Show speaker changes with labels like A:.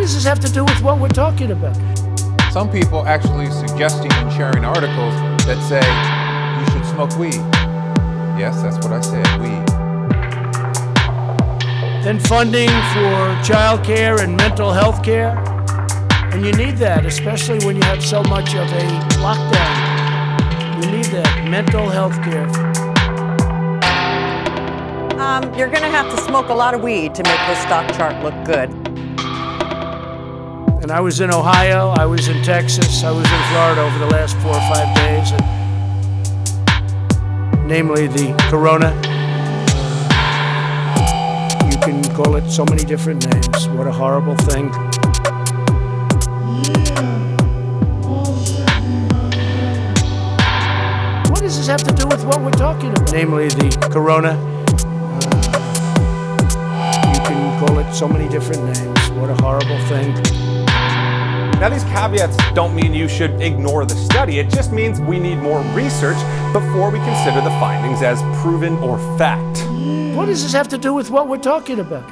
A: this have to do with what we're talking about?
B: Some people actually suggesting and sharing articles that say you should smoke weed. Yes, that's what I said, weed.
A: Then funding for child care and mental health care. And you need that, especially when you have so much of a lockdown. You need that mental health care.
C: Um, you're going to have to smoke a lot of weed to make this stock chart look good.
A: And I was in Ohio, I was in Texas, I was in Florida over the last four or five days, and namely the corona. You can call it so many different names. What a horrible thing. What does this have to do with what we're talking about? Namely the corona. You can call it so many different names. What a horrible thing.
D: Now, these caveats don't mean you should ignore the study. It just means we need more research before we consider the findings as proven or fact.
A: What does this have to do with what we're talking about?